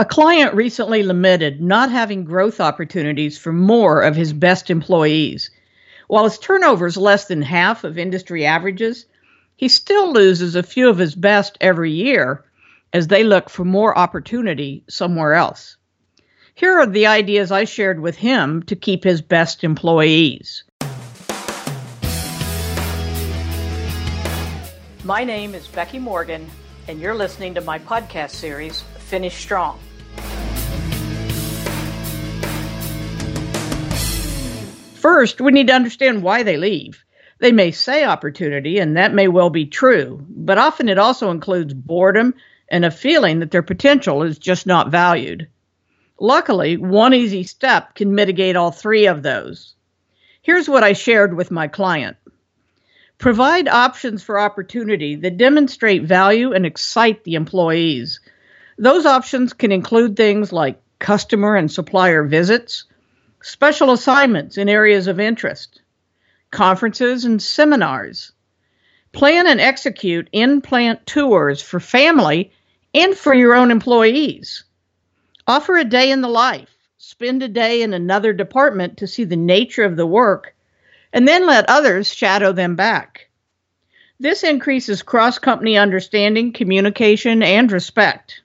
A client recently lamented not having growth opportunities for more of his best employees. While his turnover is less than half of industry averages, he still loses a few of his best every year as they look for more opportunity somewhere else. Here are the ideas I shared with him to keep his best employees. My name is Becky Morgan, and you're listening to my podcast series, Finish Strong. First, we need to understand why they leave. They may say opportunity, and that may well be true, but often it also includes boredom and a feeling that their potential is just not valued. Luckily, one easy step can mitigate all three of those. Here's what I shared with my client Provide options for opportunity that demonstrate value and excite the employees. Those options can include things like customer and supplier visits, special assignments in areas of interest, conferences and seminars. Plan and execute in plant tours for family and for your own employees. Offer a day in the life. Spend a day in another department to see the nature of the work, and then let others shadow them back. This increases cross company understanding, communication, and respect.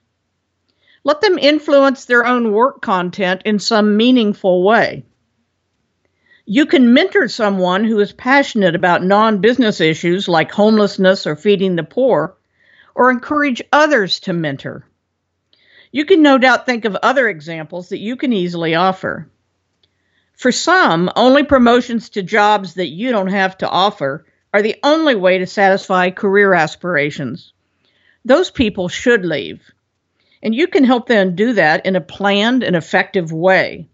Let them influence their own work content in some meaningful way. You can mentor someone who is passionate about non business issues like homelessness or feeding the poor, or encourage others to mentor. You can no doubt think of other examples that you can easily offer. For some, only promotions to jobs that you don't have to offer are the only way to satisfy career aspirations. Those people should leave. And you can help them do that in a planned and effective way.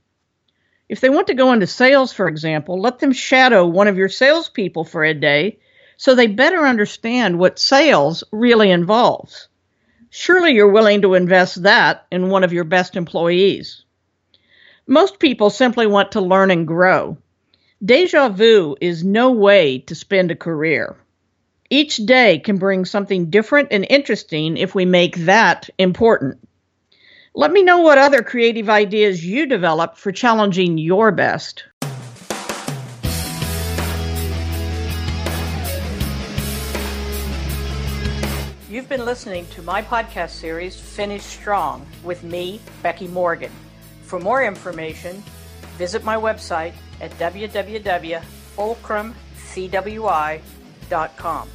If they want to go into sales, for example, let them shadow one of your salespeople for a day so they better understand what sales really involves. Surely you're willing to invest that in one of your best employees. Most people simply want to learn and grow. Deja vu is no way to spend a career. Each day can bring something different and interesting if we make that important. Let me know what other creative ideas you develop for challenging your best. You've been listening to my podcast series, Finish Strong, with me, Becky Morgan. For more information, visit my website at www.fulcrumcwi.com.